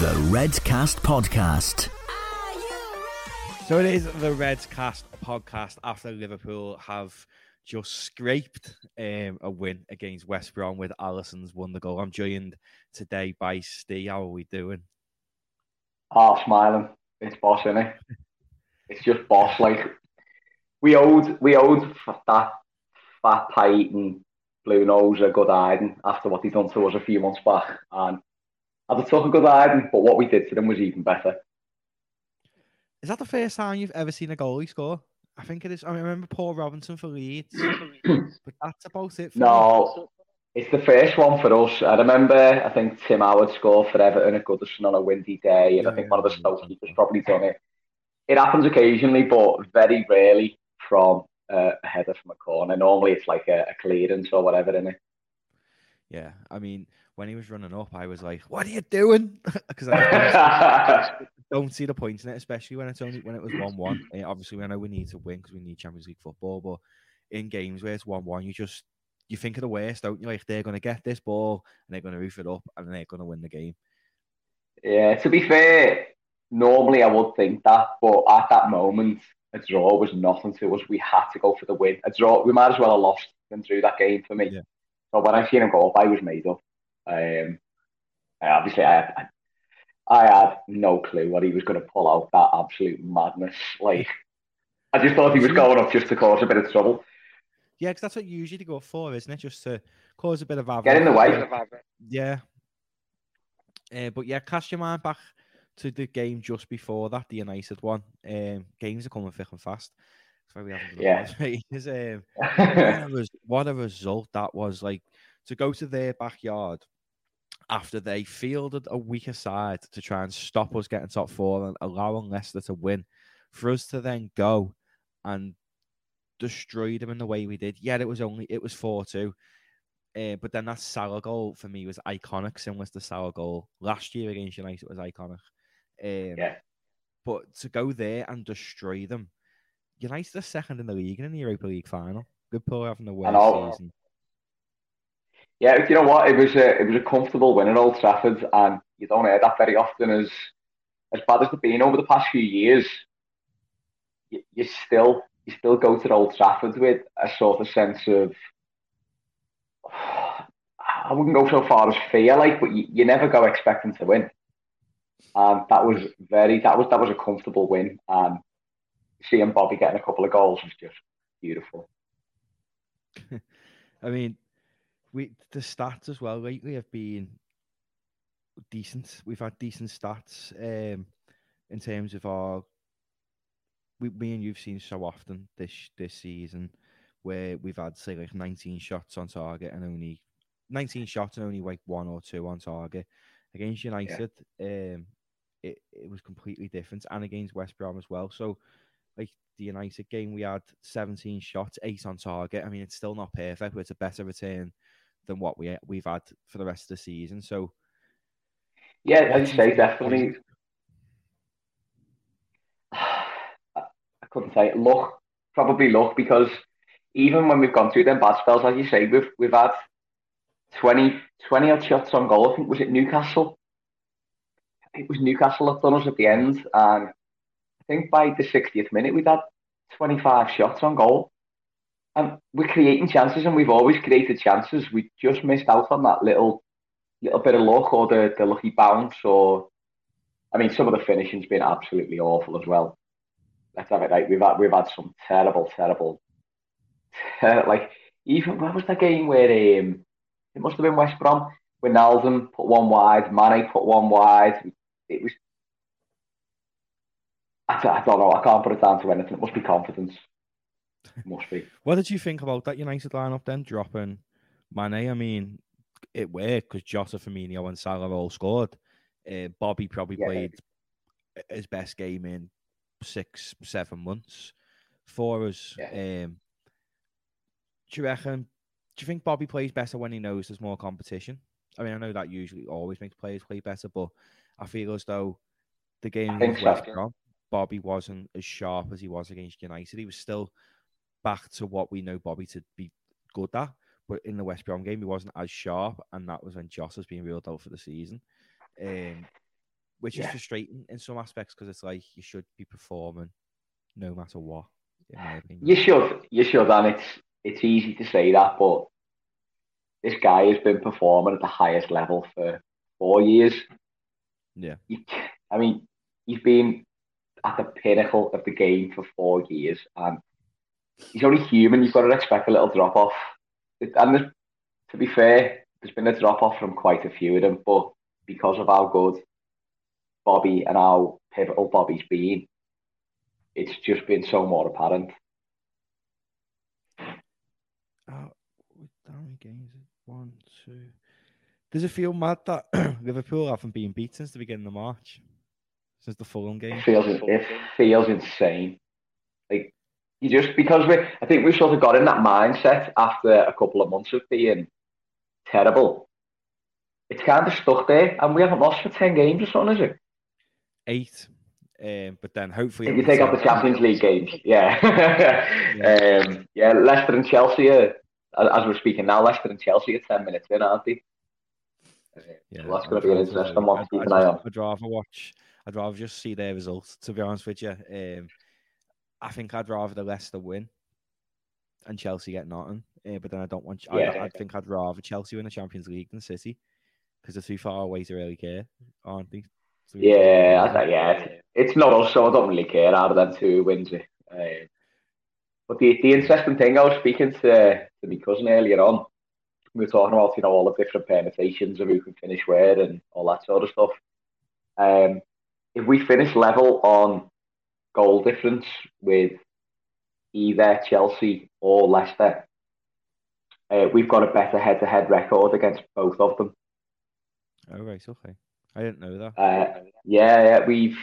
The Redcast Podcast. So it is the Redcast podcast after Liverpool have just scraped um, a win against West Brom with Alisson's won the goal. I'm joined today by Steve. How are we doing? half smiling. It's boss, isn't it? It's just boss. Like we owed, we owed that fat tight and blue nose a good hiding after what he done to us a few months back, and I'd took a good hiding, but what we did to them was even better. Is that the first time you've ever seen a goalie score? I think it is. I, mean, I remember Paul Robinson for Leeds, but that's about it. no, me. it's the first one for us. I remember, I think Tim Howard scored for Everton at Goodison on a windy day, and yeah, I think one of the Stoke keepers probably done it. It happens occasionally, but very rarely from uh, a header from a corner. Normally, it's like a, a clearance or whatever, in it. Yeah, I mean, when he was running up, I was like, "What are you doing?" Because I don't see the point in it, especially when it's only when it was one-one. Eh, obviously, we know we need to win because we need Champions League football, but in games where it's one-one, you just you think of the worst, don't you? Like they're going to get this ball and they're going to roof it up and they're going to win the game. Yeah, to be fair, normally I would think that, but at that moment, a draw was nothing to us. We had to go for the win. A draw, we might as well have lost than through that game for me. Yeah. So when I seen him go up, I was made up. Um, obviously, I had, I had no clue what he was going to pull out. That absolute madness. Like, I just thought he was going off just to cause a bit of trouble. Yeah, because that's what you usually go for, isn't it? Just to cause a bit of havoc. Get in the way. Yeah. Uh, but yeah, cast your mind back to the game just before that, the United one. Um, games are coming thick and fast. So we haven't yeah. um, what, a res- what a result that was. Like to go to their backyard after they fielded a weaker side to try and stop us getting top four and allowing Leicester to win, for us to then go and destroy them in the way we did. Yeah, it was only it was four two. Uh, but then that Salah goal for me was iconic, similar to the Salah goal last year against United It was iconic. Um, yeah. But to go there and destroy them, United are second in the league and in the Europa League final. Good pull having the worst season. Yeah, you know what? It was a it was a comfortable win at Old Trafford, and you don't hear that very often. As as bad as it's been over the past few years, you, you still you still go to Old Trafford with a sort of sense of I wouldn't go so far as fear, like, but you, you never go expecting to win. And that was very that was that was a comfortable win. And seeing Bobby getting a couple of goals was just beautiful. I mean, we the stats as well lately have been decent. We've had decent stats um, in terms of our. We, me and you've seen so often this this season where we've had say like 19 shots on target and only 19 shots and only like one or two on target against United. Yeah. Um, it, it was completely different, and against West Brom as well. So, like the United game, we had 17 shots, eight on target. I mean, it's still not perfect, but it's a better return than what we we've had for the rest of the season. So, yeah, as you say, definitely. I couldn't say it. Luck, probably luck, because even when we've gone through them bad spells, like you say, we've we've had 20, 20 odd shots on goal. I think was it Newcastle. It was Newcastle that done us at the end, and I think by the 60th minute we'd had 25 shots on goal. We're creating chances, and we've always created chances. We just missed out on that little little bit of luck or the, the lucky bounce. Or, I mean, some of the finishing's been absolutely awful as well. Let's have it right. We've had we've had some terrible, terrible, ter- like even what was that game where um, it must have been West Brom when Nelson put one wide, Mane put one wide. It was I don't know. I can't put it down to anything. It must be confidence. Must be. what did you think about that United lineup then dropping Mane? I mean, it worked because Jota, Firmino, and Salah all scored. Uh, Bobby probably yeah, played his best game in six, seven months for us. Yeah. Um, do you reckon? Do you think Bobby plays better when he knows there's more competition? I mean, I know that usually always makes players play better, but I feel as though the game was Brom, Bobby wasn't as sharp as he was against United. He was still back to what we know Bobby to be good at. But in the West Brom game, he wasn't as sharp, and that was when Joss has been reeled out for the season. Um, which Yeah. is frustrating in some aspects because it's like you should be performing no matter what, in my opinion. You should, you should, and it's it's easy to say that, but this guy has been performing at the highest level for four years. Yeah. You, I mean, he's been at the pinnacle of the game for four years, and he's only human. You've got to expect a little drop off. And to be fair, there's been a drop off from quite a few of them, but because of how good Bobby and how pivotal Bobby's been, it's just been so more apparent. With how many games? One, two. Does it feel mad that Liverpool haven't been beaten since the beginning of March? Since the Fulham game? It feels it feels insane. You just because we I think we sort of got in that mindset after a couple of months of being terrible. It's kind of stuck there, and we haven't lost for ten games or something, is it? Eight. Um, but then hopefully. If you take out the Champions League games, yeah, um, yeah. Leicester and Chelsea, are, as we're speaking now, Leicester and Chelsea are ten minutes in, aren't they? Yeah, so that's going to be an interesting one to I'd- keep I'd an eye just- on. I'd rather watch. I'd rather just see their results. To be honest with you, um, I think I'd rather the Leicester win and Chelsea get nothing. Uh, but then I don't want. I, Yeah. I think I'd rather Chelsea win the Champions League than City because they're too far away to really care, aren't they? So- Yeah, I think, yeah, it's, not us, so I don't really care of them two who wins it. Um, but the the interesting thing, I was speaking to to my cousin earlier on. We were talking about you know all the different permutations of who can finish where and all that sort of stuff. Um, if we finish level on goal difference with either Chelsea or Leicester, uh, we've got a better head-to-head record against both of them. Oh right, okay. I didn't know that. Uh, yeah, yeah, we've.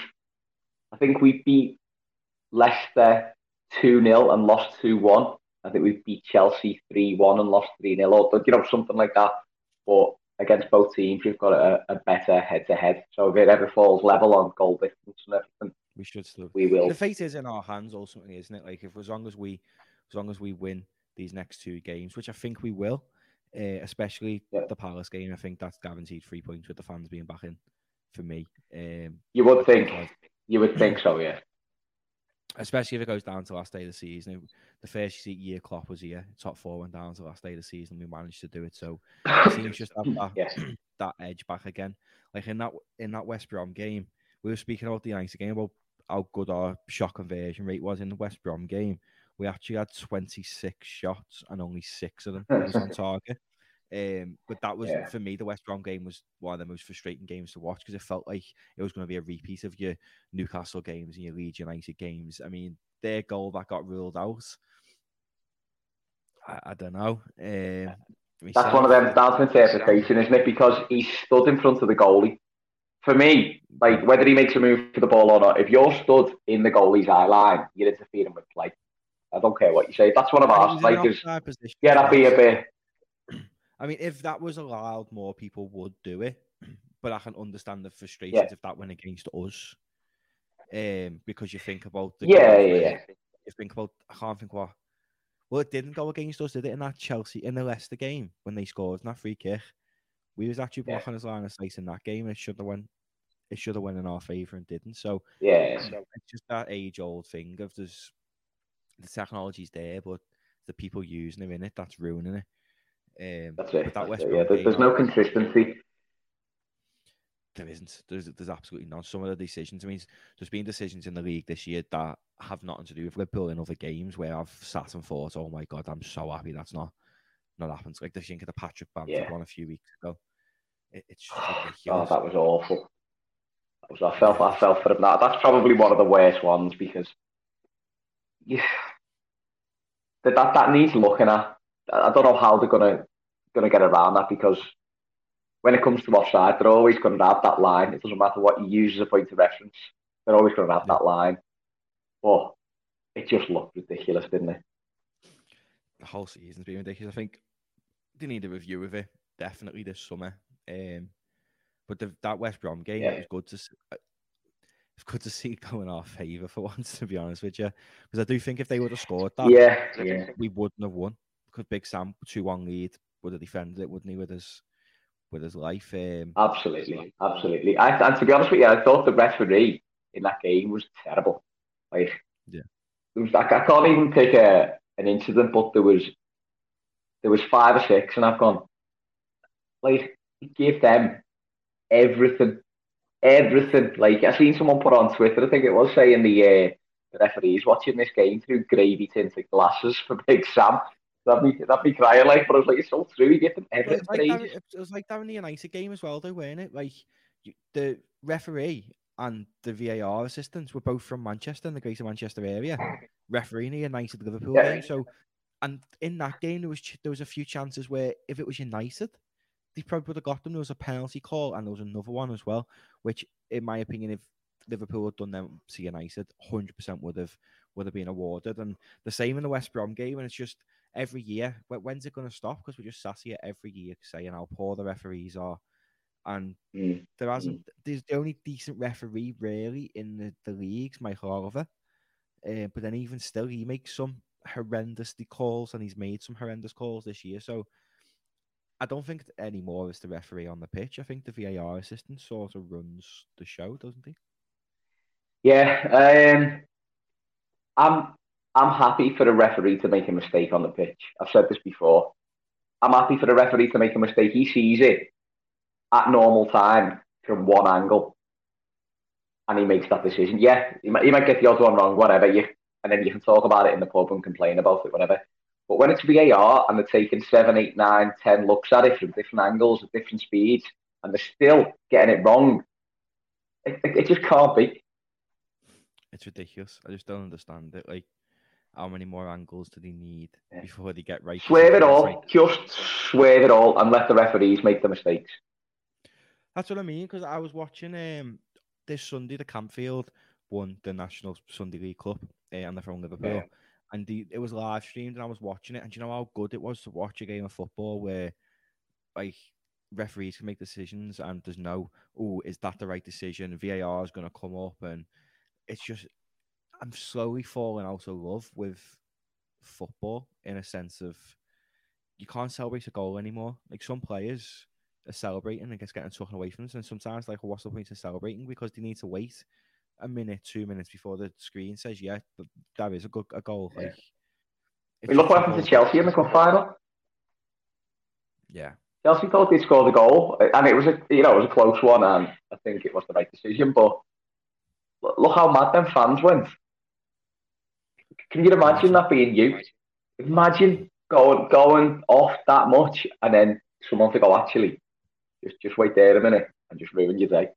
I think we beat Leicester two 0 and lost two one. I think we beat Chelsea three one and lost three 0 or you know something like that. But against both teams, we've got a, a better head to head. So if it ever falls level on goal difference and everything, We should still. we will. The fate is in our hands ultimately, isn't it? Like if as long as we, as long as we win these next two games, which I think we will, uh, especially Yeah. the Palace game, I think that's guaranteed three points with the fans being back in. For me, um, You would think, like, You would think so, yeah. especially if it goes down to last day of the season. The first year Klopp was here, top four went down to last day of the season. We managed to do it, so it seems just have that, Yes. that edge back again. Like in that in that West Brom game, we were speaking about the United game about how good our shot conversion rate was in the West Brom game. We actually had 26 shots and only six of them was on target. Um, but that was Yeah. for me. The West Brom game was one of the most frustrating games to watch because it felt like it was going to be a repeat of your Newcastle games and your Leeds United games. I mean, their goal that got ruled out. I, I don't know. Um, That's one of them to interpretation, isn't it? Because he stood in front of the goalie. For me, like whether he makes a move for the ball or not, if you're stood in the goalie's eye line, you're interfering with play. I don't care what you say. That's one of And it ours. was in an Like, is offside position yeah, that'd be a bit. I mean, if that was allowed, more people would do it. But I can understand the frustrations Yeah. if that went against us. Um, because you think about the Yeah, yeah, yeah. You think about I can't think what. Well, it didn't go against us, did it? In that Chelsea in the Leicester game when they scored in that free kick, we was actually Yeah. blocking his line of sight in that game. It should have went. It should have went in our favour and didn't. So Yeah, it's just that age old thing of there's the technology's there, but the people using it in it that's ruining it. Um, that's it. that That's it. Yeah, there- there's no consistency. there isn't. There's there's absolutely none. Some of the decisions. I mean, there's been decisions in the league this year that have nothing to do with Liverpool in other games where I've sat and thought, "Oh my god, I'm so happy that's not not happened." Like the think of the Patrick Bamford Yeah. one a few weeks ago. It, it's just Oh, that was awful. Was, I felt I felt for him. That that's probably one of the worst ones because yeah, that that, that needs looking at. I don't know how they're gonna gonna get around that because when it comes to offside, they're always to have that line. It doesn't matter what you use as a point of reference. They're always to have that line. But it just looked ridiculous, didn't it? the whole season's been ridiculous. I think they need a review of it definitely this summer. Um, but the, that West Brom game, Yeah. it was good to. uh, It's good to see it go in our favour for once, to be honest with you, because I do think if they would have scored that, Yeah, yeah. we wouldn't have won because Big Sam two one lead would have defended it, wouldn't he? With his with his life. Um, absolutely, absolutely. I, and to be honest with you, I thought the referee in that game was terrible. Like, yeah, it was like I can't even pick a an incident, but there was there was five or six, and I've gone like he gave them everything, everything. Like I seen someone put on Twitter, I think it was saying the uh, the referees watching this game through gravy tinted glasses for Big Sam. That'd be that'd be crying like, but I was like, it's so true. You get them everything. It was, like that, it was like that in the United game as well, though, weren't it? Like the referee and the VAR assistants were both from Manchester, in the Greater Manchester area, refereeing the United Liverpool yeah. game. So, and in that game, there was there was a few chances where if it was United, they probably would have got them. There was a penalty call, and there was another one as well, which, in my opinion, if Liverpool had done them to United, hundred percent would have would have been awarded. And the same in the West Brom game, and it's just every year. When's it going to stop? Because we're just sassy every year saying how poor the referees are. And mm. there hasn't. Mm. There's the only decent referee really in the, the leagues, Michael Oliver. Uh, but then even still, he makes some horrendously calls, and he's made some horrendous calls this year. So I don't think anymore is the referee on the pitch. I think the VAR assistant sort of runs the show, doesn't he? Yeah, um, I'm I'm happy for the referee to make a mistake on the pitch. I've said this before. I'm happy for the referee to make a mistake. He sees it at normal time from one angle, and he makes that decision. Yeah, he might, he might get the odds one wrong, whatever. You and then you can talk about it in the pub and complain about it, whatever. But when it's VAR and they're taking seven, eight, nine, ten looks at it from different angles at different speeds, and they're still getting it wrong, it, it, it just can't be. It's ridiculous. I just don't understand it. Like how many more angles do they need yeah. before they get right? Swerve it all. Right? Just swerve it all and let the referees make the mistakes. That's what I mean. Because I was watching um this Sunday, the Campfield won the National Sunday League Cup, uh, and they're from Liverpool. Yeah. And the, it was live streamed, and I was watching it. And you know how good it was to watch a game of football where, like, referees can make decisions, and there's no, oh, is that the right decision? VAR is going to come up, and it's just I'm slowly falling out of love with football in a sense of you can't celebrate a goal anymore. Like some players are celebrating and it's getting taken away from us. And sometimes, like, what's the point of celebrating? Because they need to wait a minute, two minutes before the screen says, yeah, that is a good a goal. Yeah. Like, we look what happened to Chelsea in the cup final. Yeah. Chelsea thought they scored the goal, uh, and it was a you know it was a close one, and I think it was the right decision. But look how mad them fans went. Can you imagine that being you? Imagine going going off that much and then someone to go, actually, just just wait there a minute and just ruin your day.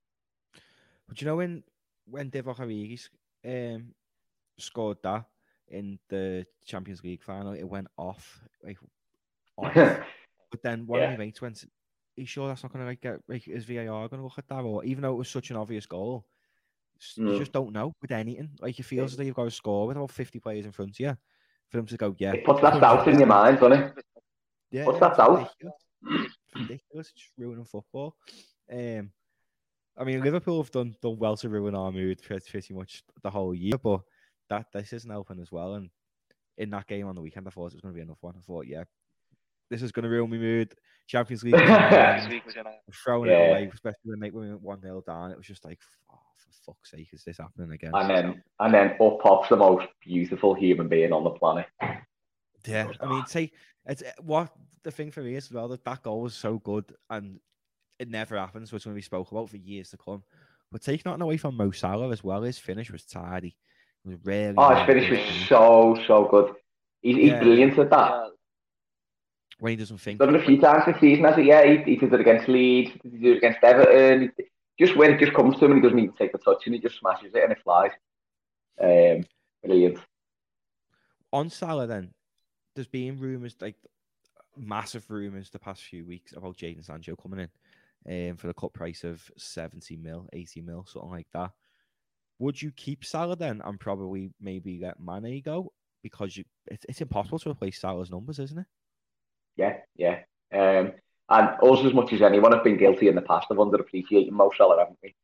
But you know when when Divock Origi um scored that in the Champions League final, it went off like off. but then one yeah. of my mates went, Are you sure that's not gonna like get like is VAR gonna look at that? Or even though it was such an obvious goal, Mm. You just don't know with anything. Like it feels as though you've got to score with about 50 players in front of you for them to go, yeah. It puts that doubt in your mind, doesn't it? Yeah. What's that doubt? Ridiculous. ridiculous. It's just ruining football. Um, I mean, Liverpool have done done well to ruin our mood pretty much the whole year, but that this isn't helping as well. And in that game on the weekend, I thought it was going to be enough one. I thought, yeah, this is going to ruin my mood. Champions League, throwing yeah. it away, especially when they went one 0 down. It was just like, oh, for fuck's sake, is this happening again? And then, and then up pops the most beautiful human being on the planet. Yeah, I mean, say it's what the thing for me is as well that that goal was so good and it never happens, which going to be spoke about for years to come. But take nothing away from Mo Salah as well, his finish was tidy. It was really. Oh, his finish was so so good. He's, he's yeah. brilliant at that. When he doesn't think. Done it a few times this season, has it? Yeah, he, he did it against Leeds, he did it against Everton. Just when it just comes to him and he doesn't even take the touch and he just smashes it and it flies. Um, brilliant. On Salah, then, there's been rumours, like massive rumours the past few weeks about Jadon Sancho coming in um, for the cut price of 70 mil, 80 mil, something like that. Would you keep Salah then and probably maybe let Mane go? Because you, it's, it's impossible to replace Salah's numbers, isn't it? Yeah, yeah. Um, and us, as much as anyone, have been guilty in the past of underappreciating Mo Salah, haven't we?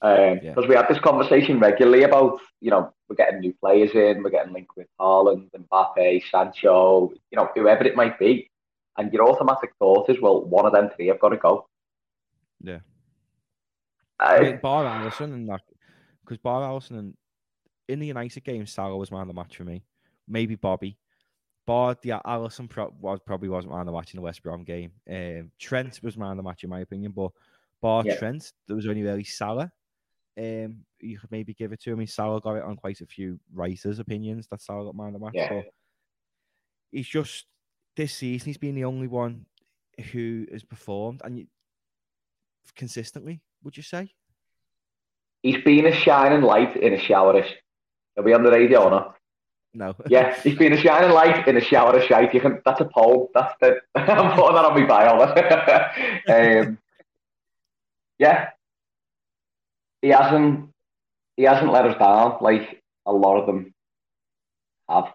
Because um, yeah. we have this conversation regularly about, you know, we're getting new players in, we're getting linked with Haaland, Mbappe, Sancho, you know, whoever it might be. and your automatic thought is, well, one of them three have got to go. Yeah. Uh, I mean, bar Alisson and that, because bar Alisson and in the United game, Salah was man of the match for me. Maybe Bobby. Bar the Alisson pro- was probably wasn't man of the match in the West Brom game. Um, Trent was man of the match in my opinion, but bar Yeah. Trent, there was only really Salah. Um, you could maybe give it to him. I mean, Salah got it on quite a few writers' opinions that Salah got man of the match. Yeah. But he's just this season he's been the only one who has performed and you, consistently. Would you say? he's been a shining light in a showerish. Are we on the radio or not? No. Yeah, he's been a shining light in a shower of shite. You can. That's a poll. That's the. I'm putting that on my bio. um, yeah, he hasn't. He hasn't let us down like a lot of them have.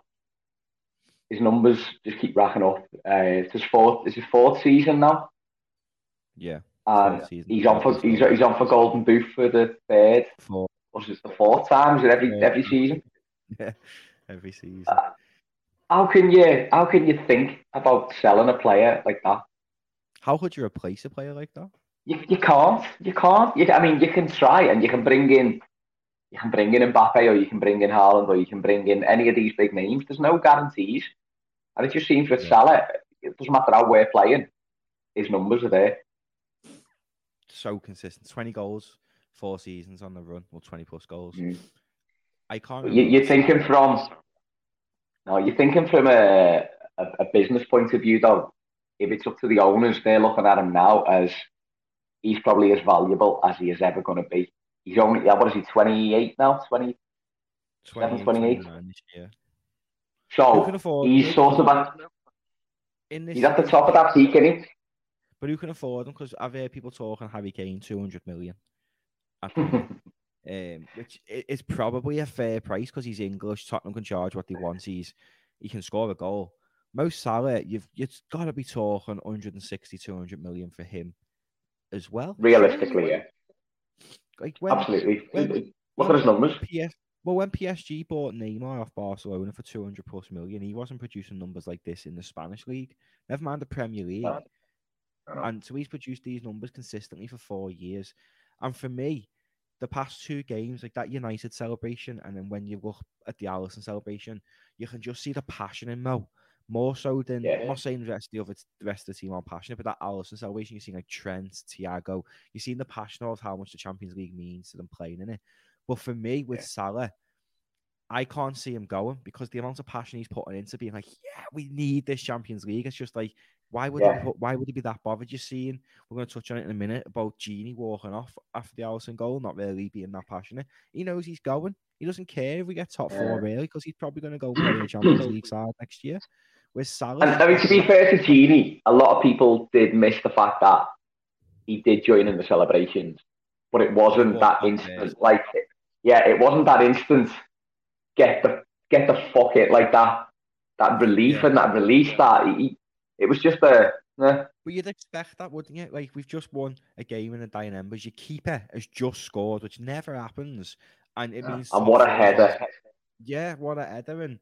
His numbers just keep racking up. Uh, it's his fourth. It's his fourth season now, yeah. And he's on for he's, he's on for Golden Boot for the third. Four. What's it? The fourth time? Is it every Yeah. every season? Yeah. Every season. Uh, how can you how can you think about selling a player like that? How could you replace a player like that? You, you can't. You can't. You, I mean, you can try and you can bring in, you can bring in Mbappe or you can bring in Haaland or you can bring in any of these big names. There's no guarantees, and it just seems with Yeah. Salah, it doesn't matter how we're playing, his numbers are there. So consistent. 20 goals, four seasons on the run, or 20 plus goals. Mm. I can't. You, you're thinking from, no, you're thinking from a, a a business point of view though. If it's up to the owners, they're looking at him now as he's probably as valuable as he is ever going to be. He's only, what is he, 28 now? 20? 28, 28. 29 this year. So afford he's sort of at, in this he's at the top of that peak, isn't he? But who can afford him? Because I've heard people talking Harry Kane, 200 million. at the um, which is probably a fair price because he's English. Tottenham can charge what they want. He's he can score a goal. Most Salah, you've you've got to be talking 160, 200 million for him as well. Realistically, yeah, Like when, absolutely. when- Look at his numbers. PS, well, when PSG bought Neymar off Barcelona for 200 plus million, he wasn't producing numbers like this in the Spanish league. Never mind the Premier League. And so he's produced these numbers consistently for four years. And for me, the past two games, like that United celebration, and then when you look at the Alisson celebration, you can just see the passion in Mo. More so than Yeah. I'm not saying the rest of the other the rest of the team aren't passionate, but that Alisson celebration, you're seeing like Trent, Thiago, you're seeing the passion of how much the Champions League means to them playing in it. But for me, with Yeah. Salah, I can't see him going because the amount of passion he's putting into being like, yeah, we need this Champions League. It's just like, why would Yeah. he why would he be that bothered? You're seeing, we're going to touch on it in a minute about Gini walking off after the Alisson goal, not really being that passionate. He knows he's going. He doesn't care if we get top four Yeah. really because he's probably going to go play in the Champions League side next year. With Salah, And I mean, to be fair to Gini, a lot of people did miss the fact that he did join in the celebrations, but it wasn't that instant. Like, yeah, it wasn't that instant. Get the get the fuck it like that. That relief Yeah. and that release. That he, it was just a. But you'd expect that, wouldn't you? Like we've just won a game in the dying embers. Your keeper has just scored, which never happens, and it means. and what a header! Yeah, what a header. And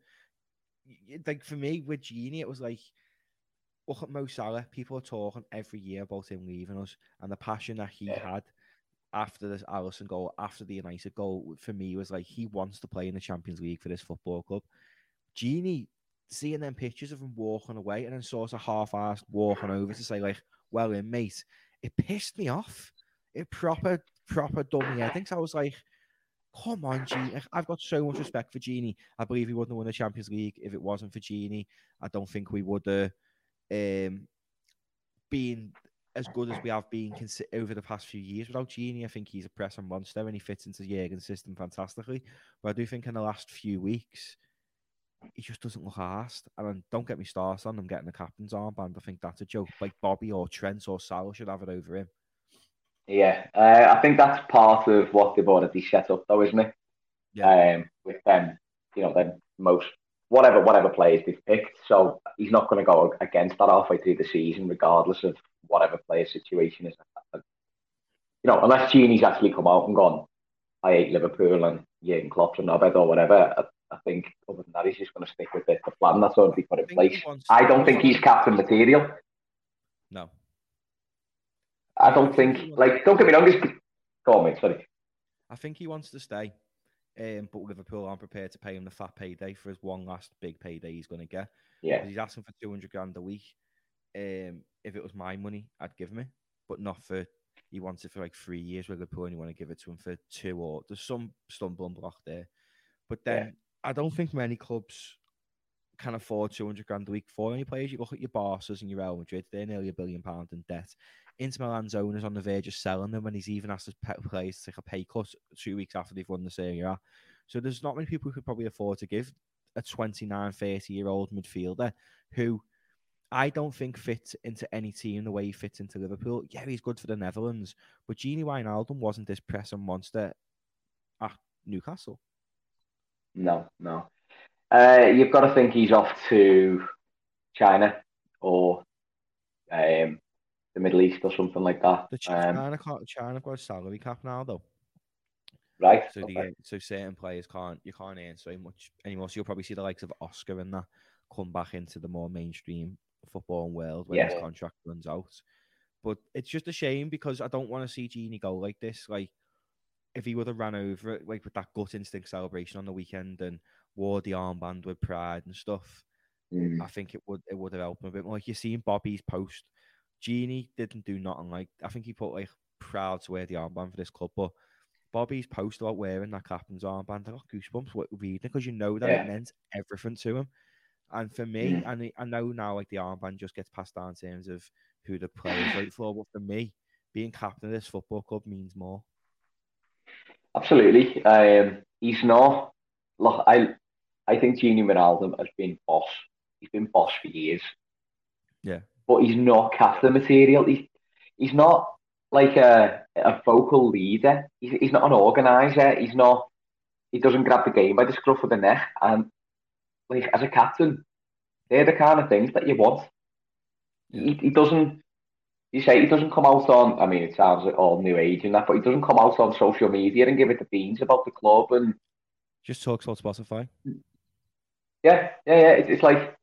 like for me with Gini, it was like look at Mo Salah. People are talking every year about him leaving us and the passion that he Yeah. had after this Alisson goal, after the United goal. For me, was like he wants to play in the Champions League for this football club. Gini, seeing them pictures of him walking away and then sort of half-assed walking over to say like, "Well, in mate," it pissed me off. It proper, proper dummy. So I was like, come on, Gini. I've got so much respect for Gini. I believe he wouldn't have won the Champions League if it wasn't for Gini. I don't think we would have um, been as good as we have been over the past few years without Gini. I think he's a pressing monster and he fits into Jurgen's system fantastically. But I do think in the last few weeks, he just doesn't look arsed. And don't get me started on him getting the captain's armband. I think that's a joke. Like Bobby or Trent or Salah should have it over him. Yeah, uh, I think that's part of what they've already set up, though, isn't it? Um, with them, you know, then most whatever whatever players they've picked. So he's not going to go against that halfway through the season, regardless of whatever player situation is. You know, unless Gini's actually come out and gone, I hate Liverpool and Jurgen Klopp's a knobhead or whatever. Think other than that, he's just going to stick with the, the plan that's already put in place. I don't think he's captain material. No. I don't think, like, don't get me wrong, this... go on, mate, sorry. I think he wants to stay, um, but Liverpool aren't prepared to pay him the fat payday for his one last big payday he's going to get. Yeah. He's asking for 200 grand a week. Um, if it was my money, I'd give him it, but not for. He wants it for like three years with Liverpool, and you want to give it to him for two or there's some stumbling block there. But then. I don't think many clubs can afford 200 grand a week for any players. You look at your Barca's and your Real Madrid, they're nearly a billion pound in debt. Inter Milan's owners on the verge of selling them and he's even asked his players to take a pay cut two weeks after they've won the Serie A. So there's not many people who could probably afford to give a 29, 30 year old midfielder who I don't think fits into any team the way he fits into Liverpool. Yeah, he's good for the Netherlands, but Gini Wijnaldum wasn't this pressing monster at Newcastle. No, no. Uh, you've got to think he's off to China or um, the Middle East or something like that. The Um, China, can't, China have got a salary cap now, though. right? So okay. the, so certain players can't you can't earn so much anymore. So you'll probably see the likes of Oscar and that come back into the more mainstream football world when his contract runs out. But it's just a shame because I don't want to see Gini go like this. Like if he would have ran over it like with that gut instinct celebration on the weekend and wore the armband with pride and stuff, Mm, I think it would it would have helped him a bit more. Like you seen Bobby's post. Gini didn't do nothing like I think he put like proud to wear the armband for this club, but Bobby's post about wearing that captain's armband, I got goosebumps reading because you know that Yeah. it meant everything to him. And for me, Mm. and I- know now like the armband just gets passed down in terms of who the players right for, but for me, being captain of this football club means more. Absolutely. Um, he's not. Look, I, I think Gini Wijnaldum has been boss. He's been boss for years. Yeah. But he's not captain material. He's, he's not like a, a vocal leader. He's, he's not an organizer. He's not. He doesn't grab the game by the scruff of the neck. And like as a captain, they're the kind of things that you want. He, he doesn't. You say he doesn't come out on. I mean, it sounds like all new age and that, but he doesn't come out on social media and give it the beans about the club. And Just talks on Spotify. yeah, yeah, yeah. It's, it's like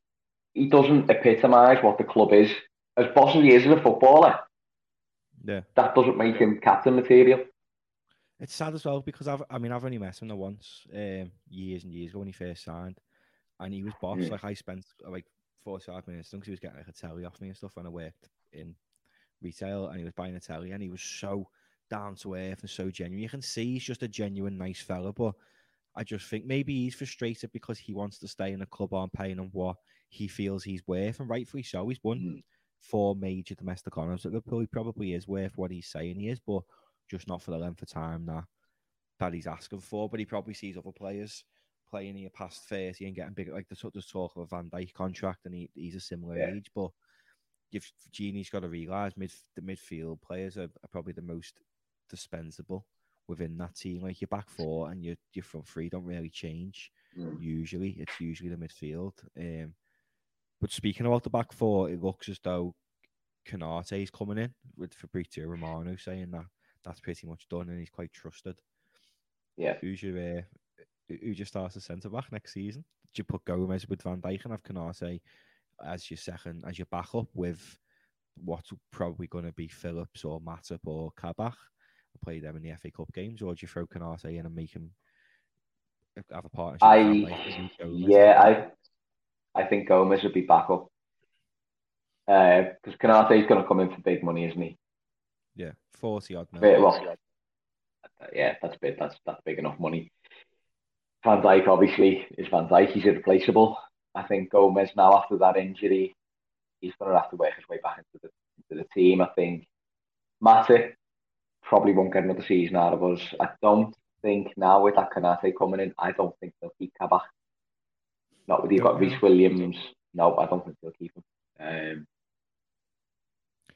he doesn't epitomise what the club is. As boss as he is as a footballer, Yeah. that doesn't make him captain material. It's sad as well because I've, I mean, I've only met him once, um, years and years ago when he first signed, and he was boss. Mm. Like I spent like forty-five minutes because he was getting like a telly off me and stuff when I worked in retail, and he was buying a telly, and he was so down to earth and so genuine. You can see he's just a genuine nice fella, but I just think maybe he's frustrated because he wants to stay in a club on paying him what he feels he's worth, and rightfully so. He's won Mm. four major domestic honours at Liverpool. He probably is worth what he's saying he is, but just not for the length of time that that he's asking for. But he probably sees other players playing here past 30 and getting bigger. Like there's, of talk of a Van Dijk contract and he, he's a similar Yeah. age. But you've Genie's got to realise mid, the midfield players are, are probably the most dispensable within that team. Like your back four and your, your front three don't really change Mm. usually. It's usually the midfield. Um, but speaking about the back four, it looks as though Konate is coming in with Fabrizio Romano saying that that's pretty much done and he's quite trusted. Yeah. Who's your uh, who- just starts as centre back next season? Do you put Gomez with Van Dijk and have Konate as your second as your backup with what's probably going to be Phillips or Matip or Kabak? Play them in the FA Cup games, or do you throw Konate in and make him have a partnership? with Van Dijk I yeah, I I think Gomez would be back up. Because uh, Konate is going to come in for big money, isn't he? yeah, forty odd. million. Well, yeah, that's big. That's that's big enough money. Van Dijk obviously is Van Dijk. He's irreplaceable. I think Gomez now after that injury, he's going to have to work his way back into the into the team. I think Matip probably won't get another season out of us. I don't think now with that Konate coming in, I don't think they'll keep Kabak. Not with you've got Rhys? Williams. No, I don't think they'll keep him. Um,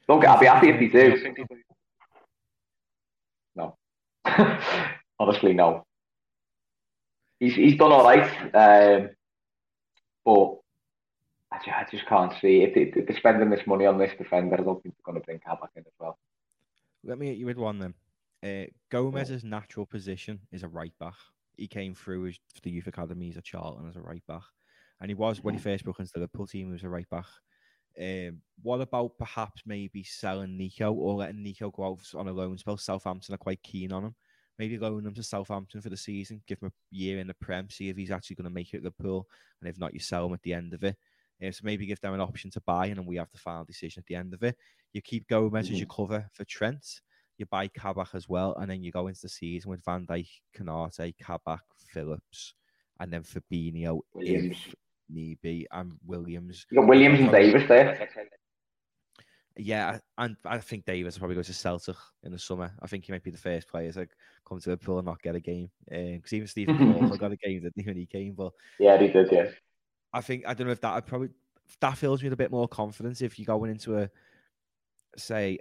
don't get. I'll be happy if they do. No. Honestly, no. He's he's done all right, um, but I just, I just can't see if, if they're spending this money on this defender. I don't think they're going to bring Kabak in as well. Let me hit you with one then. Uh, Gomez's natural position is a right back. He came through as the youth academies at Charlton as a right back, and he was when he first broke into the Liverpool team. He was a right back. Um, what about perhaps maybe selling Nico or letting Nico go out on a loan spell? Southampton are quite keen on him. Maybe loan him to Southampton for the season, give him a year in the Prem, see if he's actually going to make it the pool, and if not, you sell him at the end of it. Uh, so maybe give them an option to buy, and then we have the final decision at the end of it. You keep Gomez mm-hmm. as your cover for Trent. You buy Kabak as well, and then you go into the season with Van Dijk, Konate, Kabak, Phillips, and then Fabinho Williams. if need be, and Williams. You got Williams and Davis there. Yeah, and I think Davis will probably go to Celtic in the summer. I think he might be the first player to come to Liverpool and not get a game. Because um, even Stephen Paul got a game that when he came, but yeah, he did. Yeah, I think I don't know if that would probably that fills me with a bit more confidence if you're going into a say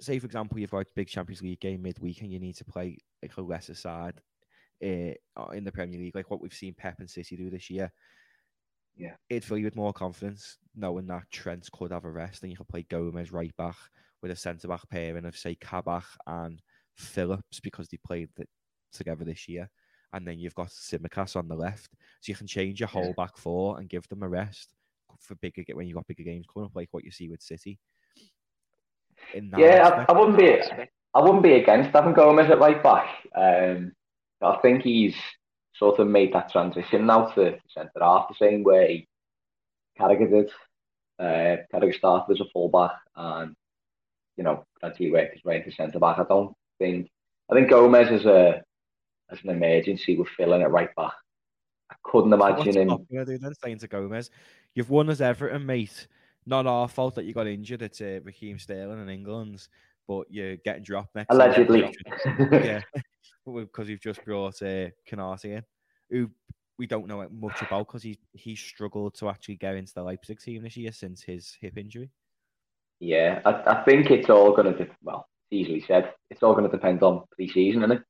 say for example you've got a big Champions League game midweek and you need to play like a lesser side uh, in the Premier League, like what we've seen Pep and City do this year. Yeah, it'd fill you with more confidence knowing that Trent could have a rest and you could play Gomez right back with a centre back pairing of say Kabak and Phillips because they played the, together this year. And then you've got Tsimikas on the left, so you can change your whole yeah. back four and give them a rest for bigger when you've got bigger games coming up, like what you see with City. yeah, I, I, wouldn't be. I wouldn't be against having Gomez at right back. Um, I think he's sort of made that transition now to centre half the same way Carragher did. Uh, Carragher started as a fullback and, you know, gradually worked his way into centre back. I don't think, I think Gomez is a, as an emergency with filling it right back. I couldn't imagine him. Dude, then saying to Gomez, you've won as Everton, mate. Not our fault that you got injured. It's uh, Raheem Sterling in England's, but you're getting dropped next. Allegedly. yeah, because we've just brought uh, Konate in, who we don't know much about because he he struggled to actually get into the Leipzig team this year since his hip injury. Yeah, I, I think it's all going to well, easily said. It's all going to depend on pre-season, isn't it?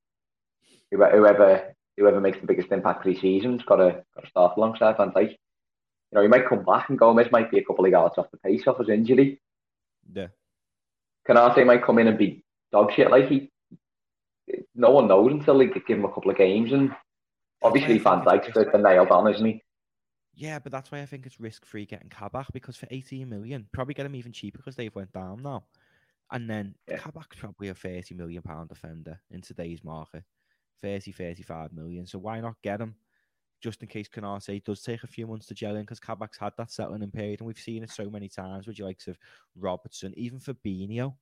Whoever whoever makes the biggest impact pre-season's got to got to start alongside Van Dijk. You know, he might come back and Gomez might be a couple of yards off the pace off his injury. Yeah. Konate might come in and be dog shit like he. No one knows until they give him a couple of games, and obviously Van Dijk's the, the nailed on, isn't he? Yeah, but that's why I think it's risk free getting Kabak because for 18 million, probably get him even cheaper because they've went down now. And then yeah. Kabak's probably a 30 million pound defender in today's market. 30, 35 million. So why not get him just in case Konate does take a few months to gel in because Kabak's had that settling in period and we've seen it so many times with the likes of Robertson, even Fabinho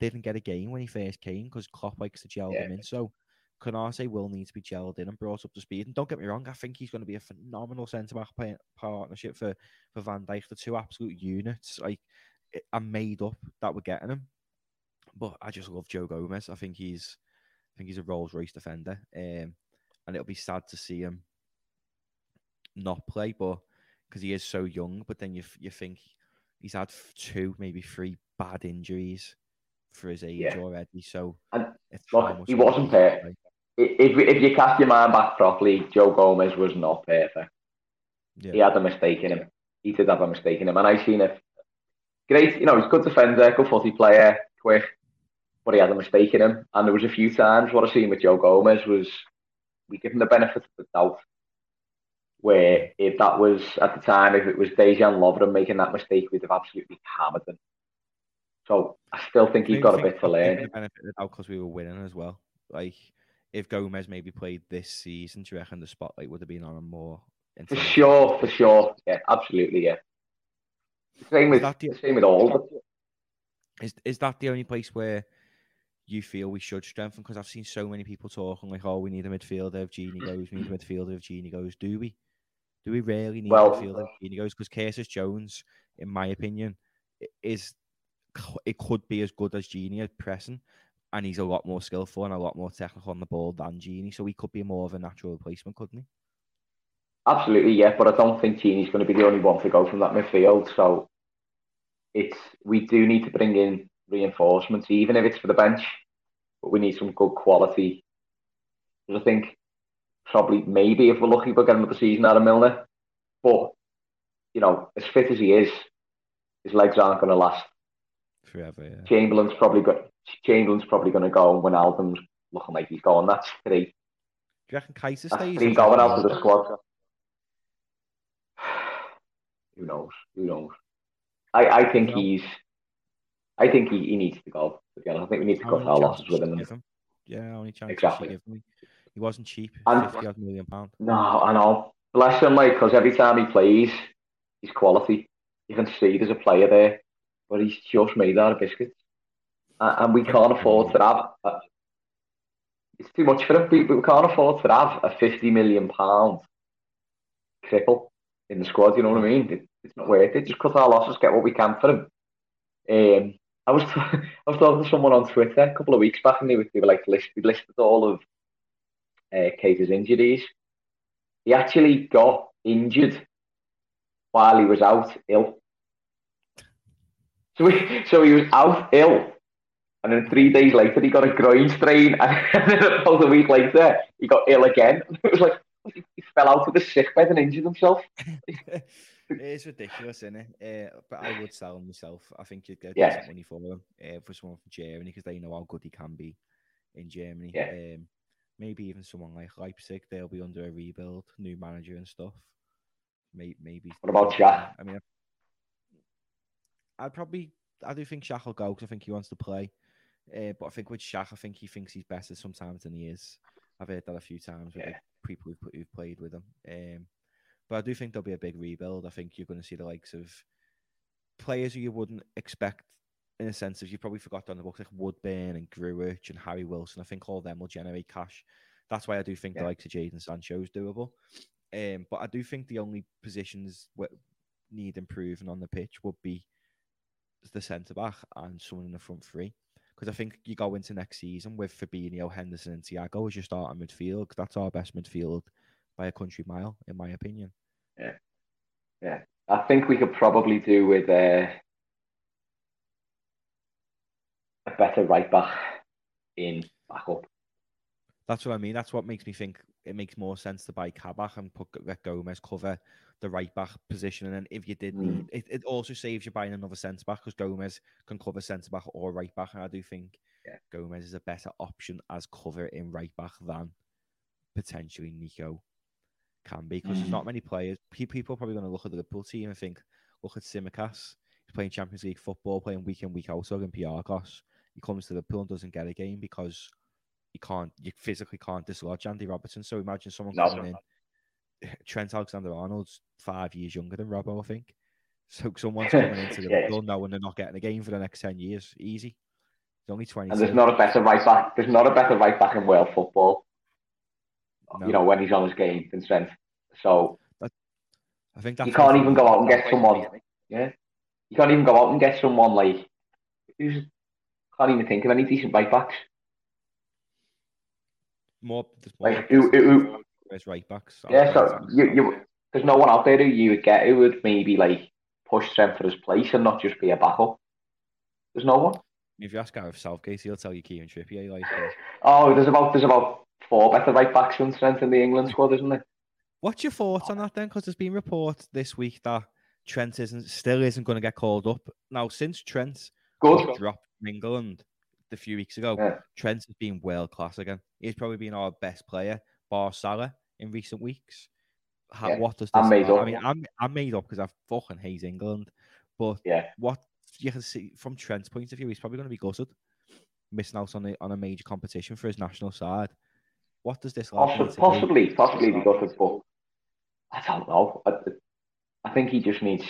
didn't get a game when he first came because Klopp likes to gel yeah. them in. So Konate will need to be gelled in and brought up to speed. And don't get me wrong, I think he's going to be a phenomenal centre back partnership for, for Van Dijk. The two absolute units, like, are made up that we're getting him. But I just love Joe Gomez. I think he's, I think he's a Rolls Royce defender, um, and it'll be sad to see him not play, but because he is so young. But then you you think he's had two, maybe three bad injuries for his age yeah. already. So and look, he wasn't perfect. If if you cast your mind back properly, Joe Gomez was not perfect. Yeah. He had a mistake in him. He did have a mistake in him, and I seen it. Great, you know, he's a good defender, good footy player, quick, but he had a mistake in him. And there was a few times what I seen with Joe Gomez was we give him the benefit of the doubt where if that was at the time, if it was Dejan Lovren making that mistake, we'd have absolutely hammered him. So I still think he's got a bit to learn. Because we were winning as well. Like if Gomez maybe played this season, do you reckon the spotlight would have been on him more? For sure, for sure. Yeah, absolutely. Yeah. Same with the, same with all. Is is that the only place where you feel we should strengthen? Because I've seen so many people talking like, "Oh, we need a midfielder if Gini goes. We need a midfielder if Gini goes." Do we? Do we really need well, a midfielder if Gini goes? Because Curtis Jones, in my opinion, is it could be as good as Gini at pressing, and he's a lot more skillful and a lot more technical on the ball than Gini, So he could be more of a natural replacement, couldn't he? Absolutely, yeah. But I don't think Gini's going to be the only one to go from that midfield. So it's we do need to bring in reinforcements, even if it's for the bench. But we need some good quality. I think probably maybe if we're lucky, we'll get another season out of Milner. But you know, as fit as he is, his legs aren't going to last forever. Yeah. Chamberlain's probably got Chamberlain's probably going to go, and Wijnaldum's looking like he's going, that's three. Do you reckon Kaiser stays? Three going out of the squad. Who knows? Who knows? I, I think he's. I think he, he needs to go. Be I think we need to cut our losses with him. Yeah, only chance Exactly. you give him. He wasn't cheap, And- fifty odd million pound. No, I know. Bless him, like, because every time he plays, he's quality. You can see there's a player there, but he's just made out of biscuits. And, we can't afford to have. A, it's too much for him. We, we can't afford to have a fifty million pound cripple in the squad. You know what I mean? It, it's not worth it. Just cut our losses, get what we can for him. Um, I was I was talking to someone on Twitter a couple of weeks back, and they were, they were like list, listed all of uh, injuries. He actually got injured while he was out ill. So he, so he was out ill, and then three days later he got a groin strain, and then about a week later he got ill again. It was like he, fell out of the sick bed and injured himself. it is ridiculous, isn't it? Uh, but I would sell him myself. I think you'd get Yeah. money for him uh, for someone from Germany because they know how good he can be in Germany. Yeah. Um, maybe even someone like Leipzig, they'll be under a rebuild, new manager and stuff. Maybe, maybe. What about Shaq? I mean, I'd probably, I do think Shaq will go because I think he wants to play. Uh, but I think with Shaq, I think he thinks he's better sometimes than he is. I've heard that a few times with Yeah. people who've, who've played with him. Um, but I do think there'll be a big rebuild. I think you're going to see the likes of players who you wouldn't expect in a sense of you probably forgot on the books like Woodburn and Grujic and Harry Wilson. I think all of them will generate cash. That's why I do think Yeah. the likes of Jadon Sancho is doable. Um, but I do think the only positions that need improving on the pitch would be the centre back and someone in the front three. Because I think you go into next season with Fabinho, Henderson, and Thiago as your starting midfield. 'cause that's our best midfield by a country mile, in my opinion. Yeah, yeah. I think we could probably do with uh, a better right back in backup. That's what I mean. That's what makes me think it makes more sense to buy Kabak and put let Gomez cover the right back position. And then if you did need, mm. it, it also saves you buying another centre back because Gomez can cover centre back or right back. And I do think Yeah. Gomez is a better option as cover in right back than potentially Nico can be because there's mm. not many players. People are probably going to look at the Liverpool team and think, look at Tsimikas. He's playing Champions League football, playing week in, week out, Olympiacos. He comes to Liverpool and doesn't get a game because you can't, you physically can't dislodge Andy Robertson. So imagine someone No. coming in. Trent Alexander Arnold's five years younger than Robbo, I think. So someone's coming into the Yeah. Liverpool knowing they're not getting a game for the next 10 years. Easy. He's only 20. And there's not a better right back. There's not a better right back in world football. No. You know when he's on his game than Trent. So I think that's you can't even go out and get someone. Yeah, you can't even go out and get someone like who's. Can't even think of any decent right backs. More, there's more Like who, who, who as right backs. yeah. So you, you, there's no one out there who you would get who would maybe like push Trent for his place and not just be a backup. There's no one. If you ask Gareth Southgate, he'll tell you Kieran Trippier. Like, uh, Oh, there's about there's about four better right backs than Trent in the England squad, isn't there? what's your thoughts on that then? Because there's been reports this week that Trent isn't still isn't going to get called up. Now, since Trent Good. dropped from England a few weeks ago, Yeah. Trent has been world class again. He's probably been our best player, bar Salah, in recent weeks. How, Yeah, What does this? I'm made I up. mean, I'm I'm made up because I fucking hate England, but Yeah. what you can see from Trent's point of view, he's probably going to be gutted, missing out on a, on a major competition for his national side. What does this lad need Possi- to do? possibly, possibly be gutted, but I don't know. I, I think he just needs.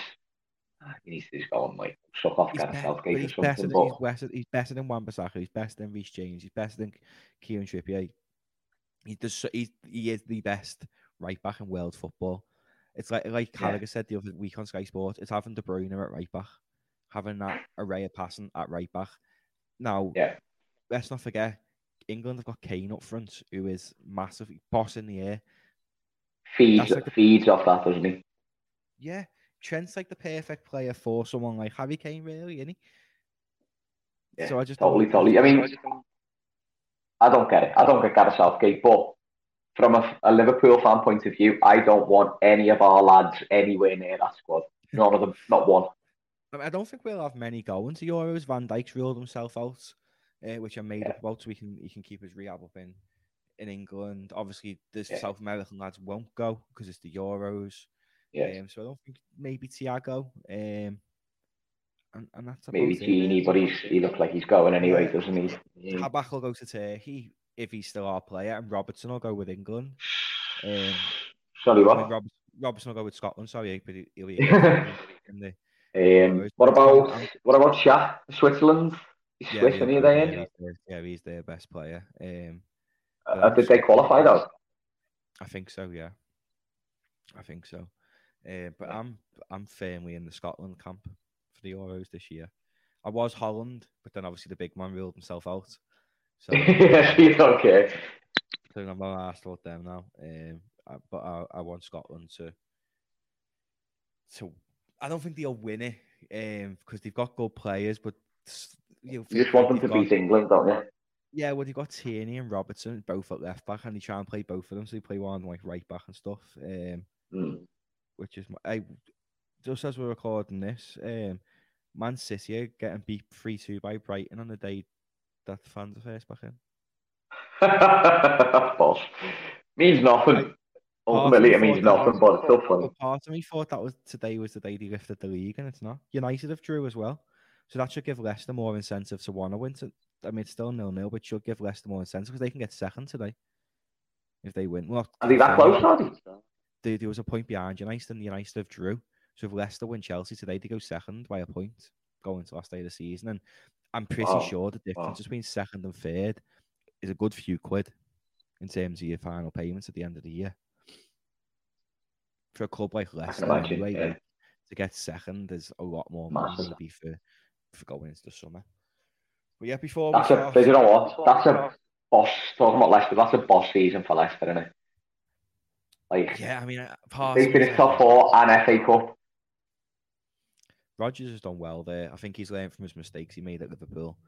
Ah, he needs to just go and like suck off He's, Gareth be- Southgate or he's better, something. than, he's, better, he's better than Wan-Bissaka, he's better than Reece James, he's better than Kieran Trippier. He does, he's, he is the best right back in world football. It's like like Yeah. Gallagher said the other week on Sky Sports, it's having De Bruyne at right back, having that array of passing at right back. Now, Yeah. let's not forget, England have got Kane up front, who is massive, boss in the air. feeds like the- feeds off that, doesn't he? Yeah, Trent's like the perfect player for someone like Harry Kane, really, isn't he? Yeah, so I just Totally, totally. I mean, I don't get it. I don't get Gareth Southgate, but from a, a Liverpool fan point of view, I don't want any of our lads anywhere near that squad. None of them, not one. I, mean, I don't think we'll have many going to Euros. Van Dijk's ruled himself out, uh, which I made Yeah. up about, so he can he can keep his rehab up in in England. Obviously, the Yeah. South American lads won't go because it's the Euros. Yeah. Um, so I don't think maybe Thiago. Um, and, and that's Maybe Gini, but he's he looks like he's going anyway, Yeah. doesn't he? Yeah. Kabak will go to Turkey if he's still our player, and Robertson will go with England. Um, Sorry, I mean, what? Robertson, Robertson will go with Scotland. Sorry, but he- he'll be in the Um, what about what about Shaq? Switzerland? He's yeah, Swiss, isn't he? upper- yeah, in? he's their- yeah, he's their best player. Um, Uh, did they qualify though? I think so. Yeah, I think so. Uh, but I'm I'm firmly in the Scotland camp for the Euros this year. I was Holland, but then obviously the big man ruled himself out. So, yes, he's okay. so I'm not asked about them now. Um, I, but I, I want Scotland to. To I don't think they'll win it um, because they've got good players, but you You just want them to beat England, don't you? Yeah, well, they got Tierney and Robertson both at left back, and they try and play both of them, so they play one like right back and stuff. Um, Mm. Which is my, I, just as we're recording this, um, Man City are getting beat three two by Brighton on the day that the fans are first back in. Boss. Means nothing. Ultimately, it Half of me means nothing, but it's still fun. Part of me thought that was today was the day they lifted the league, and it's not. United have drew as well, so that should give Leicester more incentive to want to win. To, I mean, it's still nil nil, but should give Leicester more incentive because they can get second today if they win. Well, Are they that close, are they? There, there was a point behind United, and United have drew. So if Leicester win Chelsea today, they go second by a point going to last day of the season. And I'm pretty Wow. sure the oh. difference Wow. between second and third is a good few quid in terms of your final payments at the end of the year. For a club like Leicester, imagine, anyway, yeah. like, to get second is a lot more money Massive. maybe for, for going into the summer. But yeah, before we That's a, start, you know what? That's a boss, talking about Leicester, that's a boss season for Leicester, isn't it? Like, yeah, I mean, uh, they finished is top four and FA Cup. Rodgers has done well there. I think he's learned from his mistakes he made at Liverpool.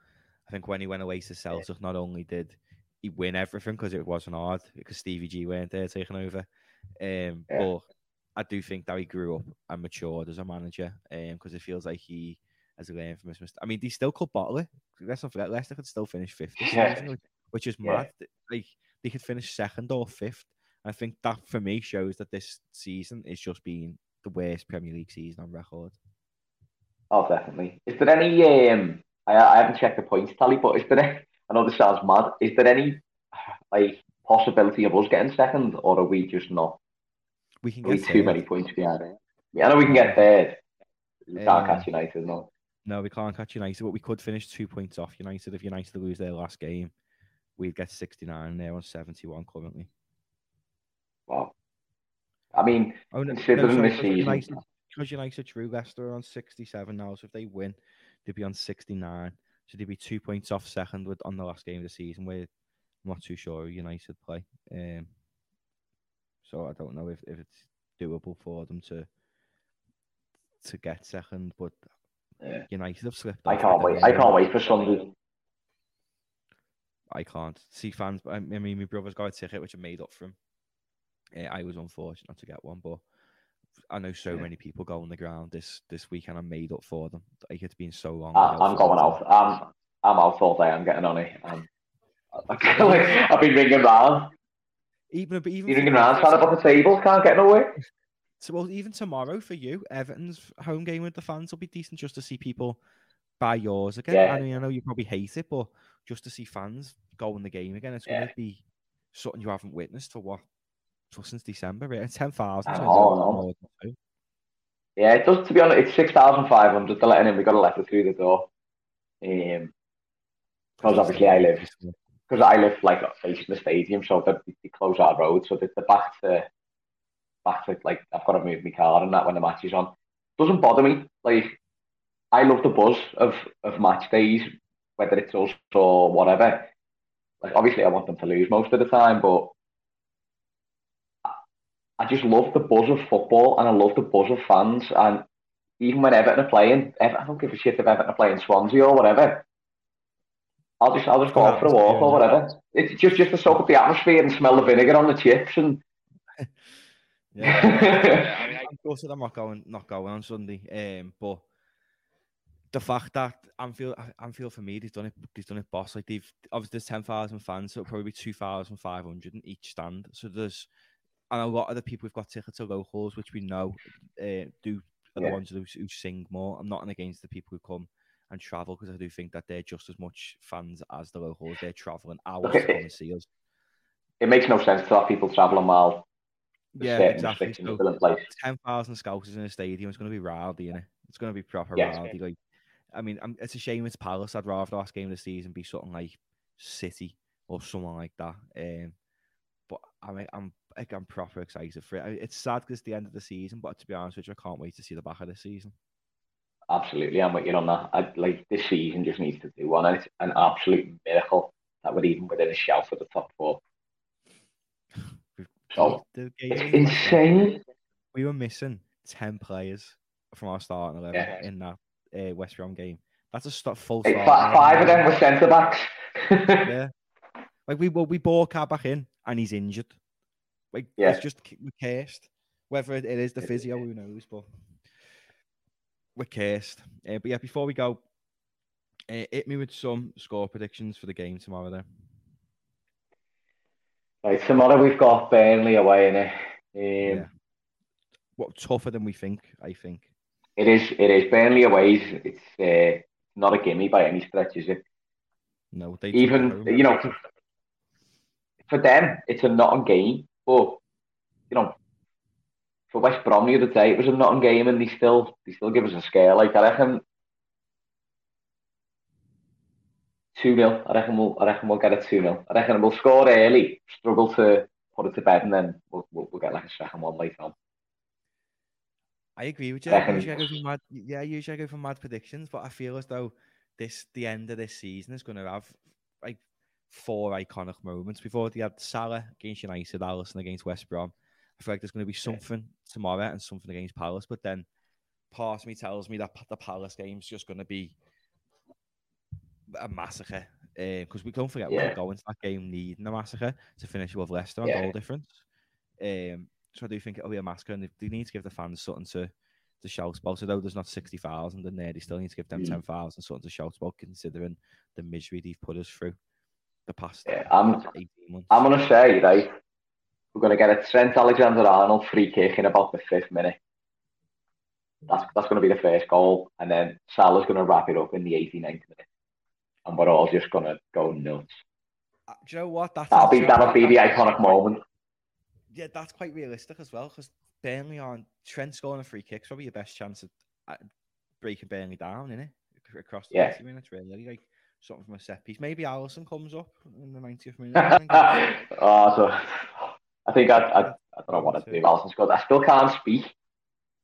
I think when he went away to Celtic, not only did he win everything because it wasn't hard because Stevie G weren't there taking over, um, Yeah. but I do think that he grew up and matured as a manager because it feels like he has learned from his mistakes. I mean, they still could bottle it. Let's not forget, Leicester could still finish fifth, Yeah. which, is Yeah. mad. Like they could finish second or fifth. I think that for me shows that this season is just being the worst Premier League season on record. Oh, definitely. Is there any, um, I, I haven't checked the points tally, but is there any, I know this sounds mad, is there any, like, possibility of us getting second, or are we just not, We can get too many points behind? It? Yeah, I know we can get third. We can't Um, catch United, no. No, we can't catch United, but we could finish two points off United if United lose their last game. We'd get 69 they're on 71 currently. Wow. I mean, Oh, no, Considering sorry, this because season- United, because United drew Leicester on 67 now, so if they win, they'd be on 69. So they'd be two points off second with on the last game of the season, where I'm not too sure United play. Um, so I don't know if, if it's doable for them to to get second, but Yeah. United have slipped. I can't wait. I can't wait for Sunday. I can't see fans. I mean, my brother's got a ticket which I made up for him. Uh, I was unfortunate not to get one, but I know so Yeah. many people go on the ground this this weekend. I made up for them. Like it's been so long. Without I'm going out. I'm, I'm out all day. I'm getting on it. Um, I've been ringing round. Even even for ringing round, trying to book a table. Can't get nowhere. So well, even tomorrow for you, Everton's home game with the fans will be decent just to see people buy yours again. Yeah. I mean, I know you probably hate it, but just to see fans go in the game again, it's going to be something you haven't witnessed for what for since December. Right? Ten thousand. Oh, no. Yeah, it does. To be honest, it's six thousand five hundred. They're letting in. We got a letter through the door. Um, because obviously I live because I live like facing the stadium, so they, they close our road, so they're back to back to like I've got to move my car and that when the match is on. Doesn't bother me. Like I love the buzz of of match days, whether it's us or whatever. Like obviously I want them to lose most of the time, but I just love the buzz of football and I love the buzz of fans. And even when Everton are playing, Ever- I don't give a shit if Everton are playing Swansea or whatever. I'll just I'll just go out for a walk or whatever. It's just just to soak up the atmosphere and smell the vinegar on the chips and Yeah, yeah, I mean, I'm gutted I'm not going, not going on Sunday. Um, but the fact that Anfield, Anfield for me, they've done it, they've done it, boss. Like they've obviously there's ten thousand fans, so it'll probably be two thousand five hundred in each stand. So there's, and a lot of the people who've got tickets are locals, which we know uh, do are Yeah. the ones who, who sing more. I'm not against the people who come and travel because I do think that they're just as much fans as the locals. They're traveling hours Okay. to come and see us. It makes no sense to have people traveling while there's Yeah, exactly. So still in place. ten thousand scouts in a stadium. is going to be rowdy, innit? It's going to be proper Yes. rowdy. Like, I mean, I'm, it's a shame it's Palace. I'd rather the last game of the season be something like City or someone like that. Um, but I mean, I'm like, I'm proper excited for it. I- It's sad because it's the end of the season, but to be honest with you, I can't wait to see the back of the season. Absolutely, I'm with you on that. I, like this season just needs to do one. and It's an absolute miracle that we're even within a shout for the top four. So it's against West Ham, insane. We were missing ten players from our starting eleven Yeah. in that uh, West Brom game. That's a start, full start. fi- five of them were centre backs. yeah. Like we well, we bought Kabak in and he's injured. Like Yeah. it's just cursed. Whether it it is the physio, who knows? But we're cursed. Uh, but yeah, before we go, uh, hit me with some score predictions for the game tomorrow. Then Right, tomorrow we've got Burnley away in it. Um, Yeah. what tougher than we think? I think. It is. It is Burnley away. It's uh, not a gimme by any stretch, is it? No, they Even you know, for them, it's a not a game. But you know, for West Brom the other day, it was a not game, and they still they still give us a scare. Like I reckon, two 0 I reckon we'll I reckon we'll get a two 0 I reckon we'll score early, struggle to put it to bed, and then we'll we'll, we'll get like a second one later on. I agree with you. Usually I go for mad, yeah, usually I go for mad predictions, but I feel as though this the end of this season is going to have like four iconic moments. Before they had Salah against United, Alisson against West Brom. I feel like there's going to be something tomorrow and something against Palace, but then part of me tells me that the Palace game's just going to be a massacre. Because we don't forget Yeah. we're going to that game needing a massacre to finish with Leicester on Yeah. goal difference. Um, so I do think it'll be a massacre, and they, they need to give the fans something to to shout about. So though there's not sixty thousand in there, they still need to give them Mm. ten thousand something to shout about, considering the misery they've put us through the past Yeah, I'm- I'm gonna say right, we're gonna get a Trent Alexander-Arnold free kick in about the fifth minute. That's that's gonna be the first goal, and then Salah's gonna wrap it up in the 89th minute, and we're all just gonna go nuts. Uh, do you know what? That's That'll be that'll be the that's- iconic moment. Yeah, that's quite realistic as well because Burnley on Trent scoring a free kick's probably your best chance of uh, breaking Burnley down, isn't it? Across the Yeah. 90 minutes, really. Like something from a set piece. Maybe Alisson comes up in the 90th minute. and gets- oh, so I think I, I I don't know what to do. Alisson Scott. I still can't speak.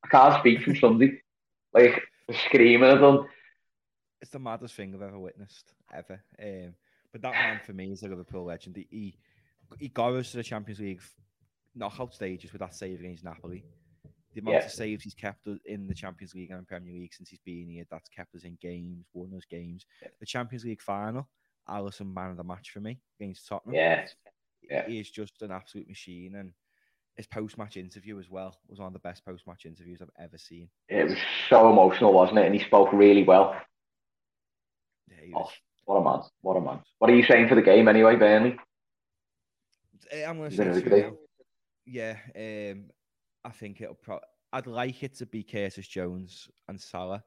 I can't speak from Sunday. Like screaming at them. it's the maddest thing I've ever witnessed, ever. Um, but that man for me is a Liverpool legend. He he, got us to the Champions League knockout stages with that save against Napoli. The amount Yeah. of saves he's kept us in the Champions League and Premier League since he's been here, that's kept us in games, won us games. Yeah. The Champions League final, Alisson man of the match for me against Tottenham. Yeah, yeah. He is just an absolute machine and his post-match interview as well was one of the best post-match interviews I've ever seen. it was so emotional, wasn't it? And he spoke really well. Yeah, he Oh, what a man! What a man! What are you saying for the game anyway, Burnley? Eh, I'm going to say it a 2 good nil. Yeah, um, I think it'll probably. I'd like it to be Curtis Jones and Salah,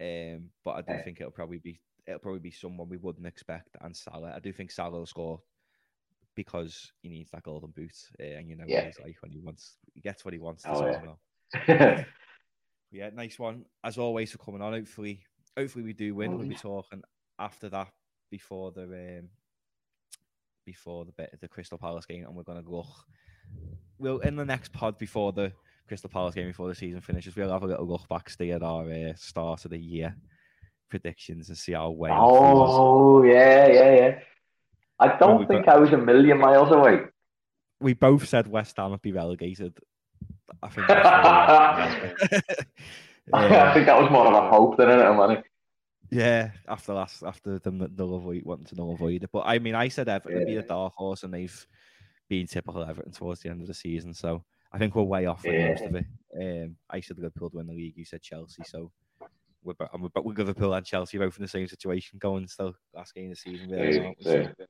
um, but I do Yeah. think it'll probably be it'll probably be someone we wouldn't expect and Salah. I do think Salah will score because he needs that golden boot, uh, and you know Yeah. what he's like when he wants he gets what he wants. Oh, yeah. yeah, Yeah, nice one as always for coming on. Hopefully, hopefully we do win. We'll be talking after that before the um, before the bit the Crystal Palace game, and we're gonna look. We'll in the next pod before the Crystal Palace game before the season finishes. We'll have a little look back stay at our uh, start of the year predictions and see how well. oh yeah, yeah, yeah. I don't think got- I was a million miles away. We both said West Ham would be relegated. I think. Really- I think that was more of a hope than anything, man. Yeah, after last, after them that null avoid wanting to null avoid it. But I mean, I said Everton would be a Yeah. dark horse, and they've been typical Everton towards the end of the season. So I think we're way off with Yeah. most of it. Um, I said Liverpool to win the league. You said Chelsea. So we're and we're, we're Liverpool and Chelsea both in the same situation, going still last game of the season. Really, Yeah, we? So, yeah.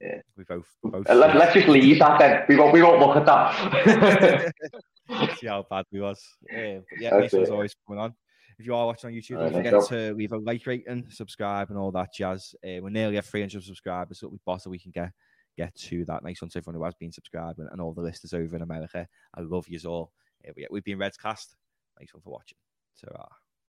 Yeah. We both. both Let, let's just leave that then. We won't, we won't look at that. see how bad we was. Uh, but yeah, That's it. always coming on. If you are watching on YouTube, don't forget to leave a like rating, subscribe, and all that jazz. Uh, we're nearly at 300 subscribers, so we boss possibly we can get get to that. Nice one to everyone who has been subscribed and, all the listeners over in America. I love you all. We've been Reds Cast. Thanks one for watching. Ta-ra.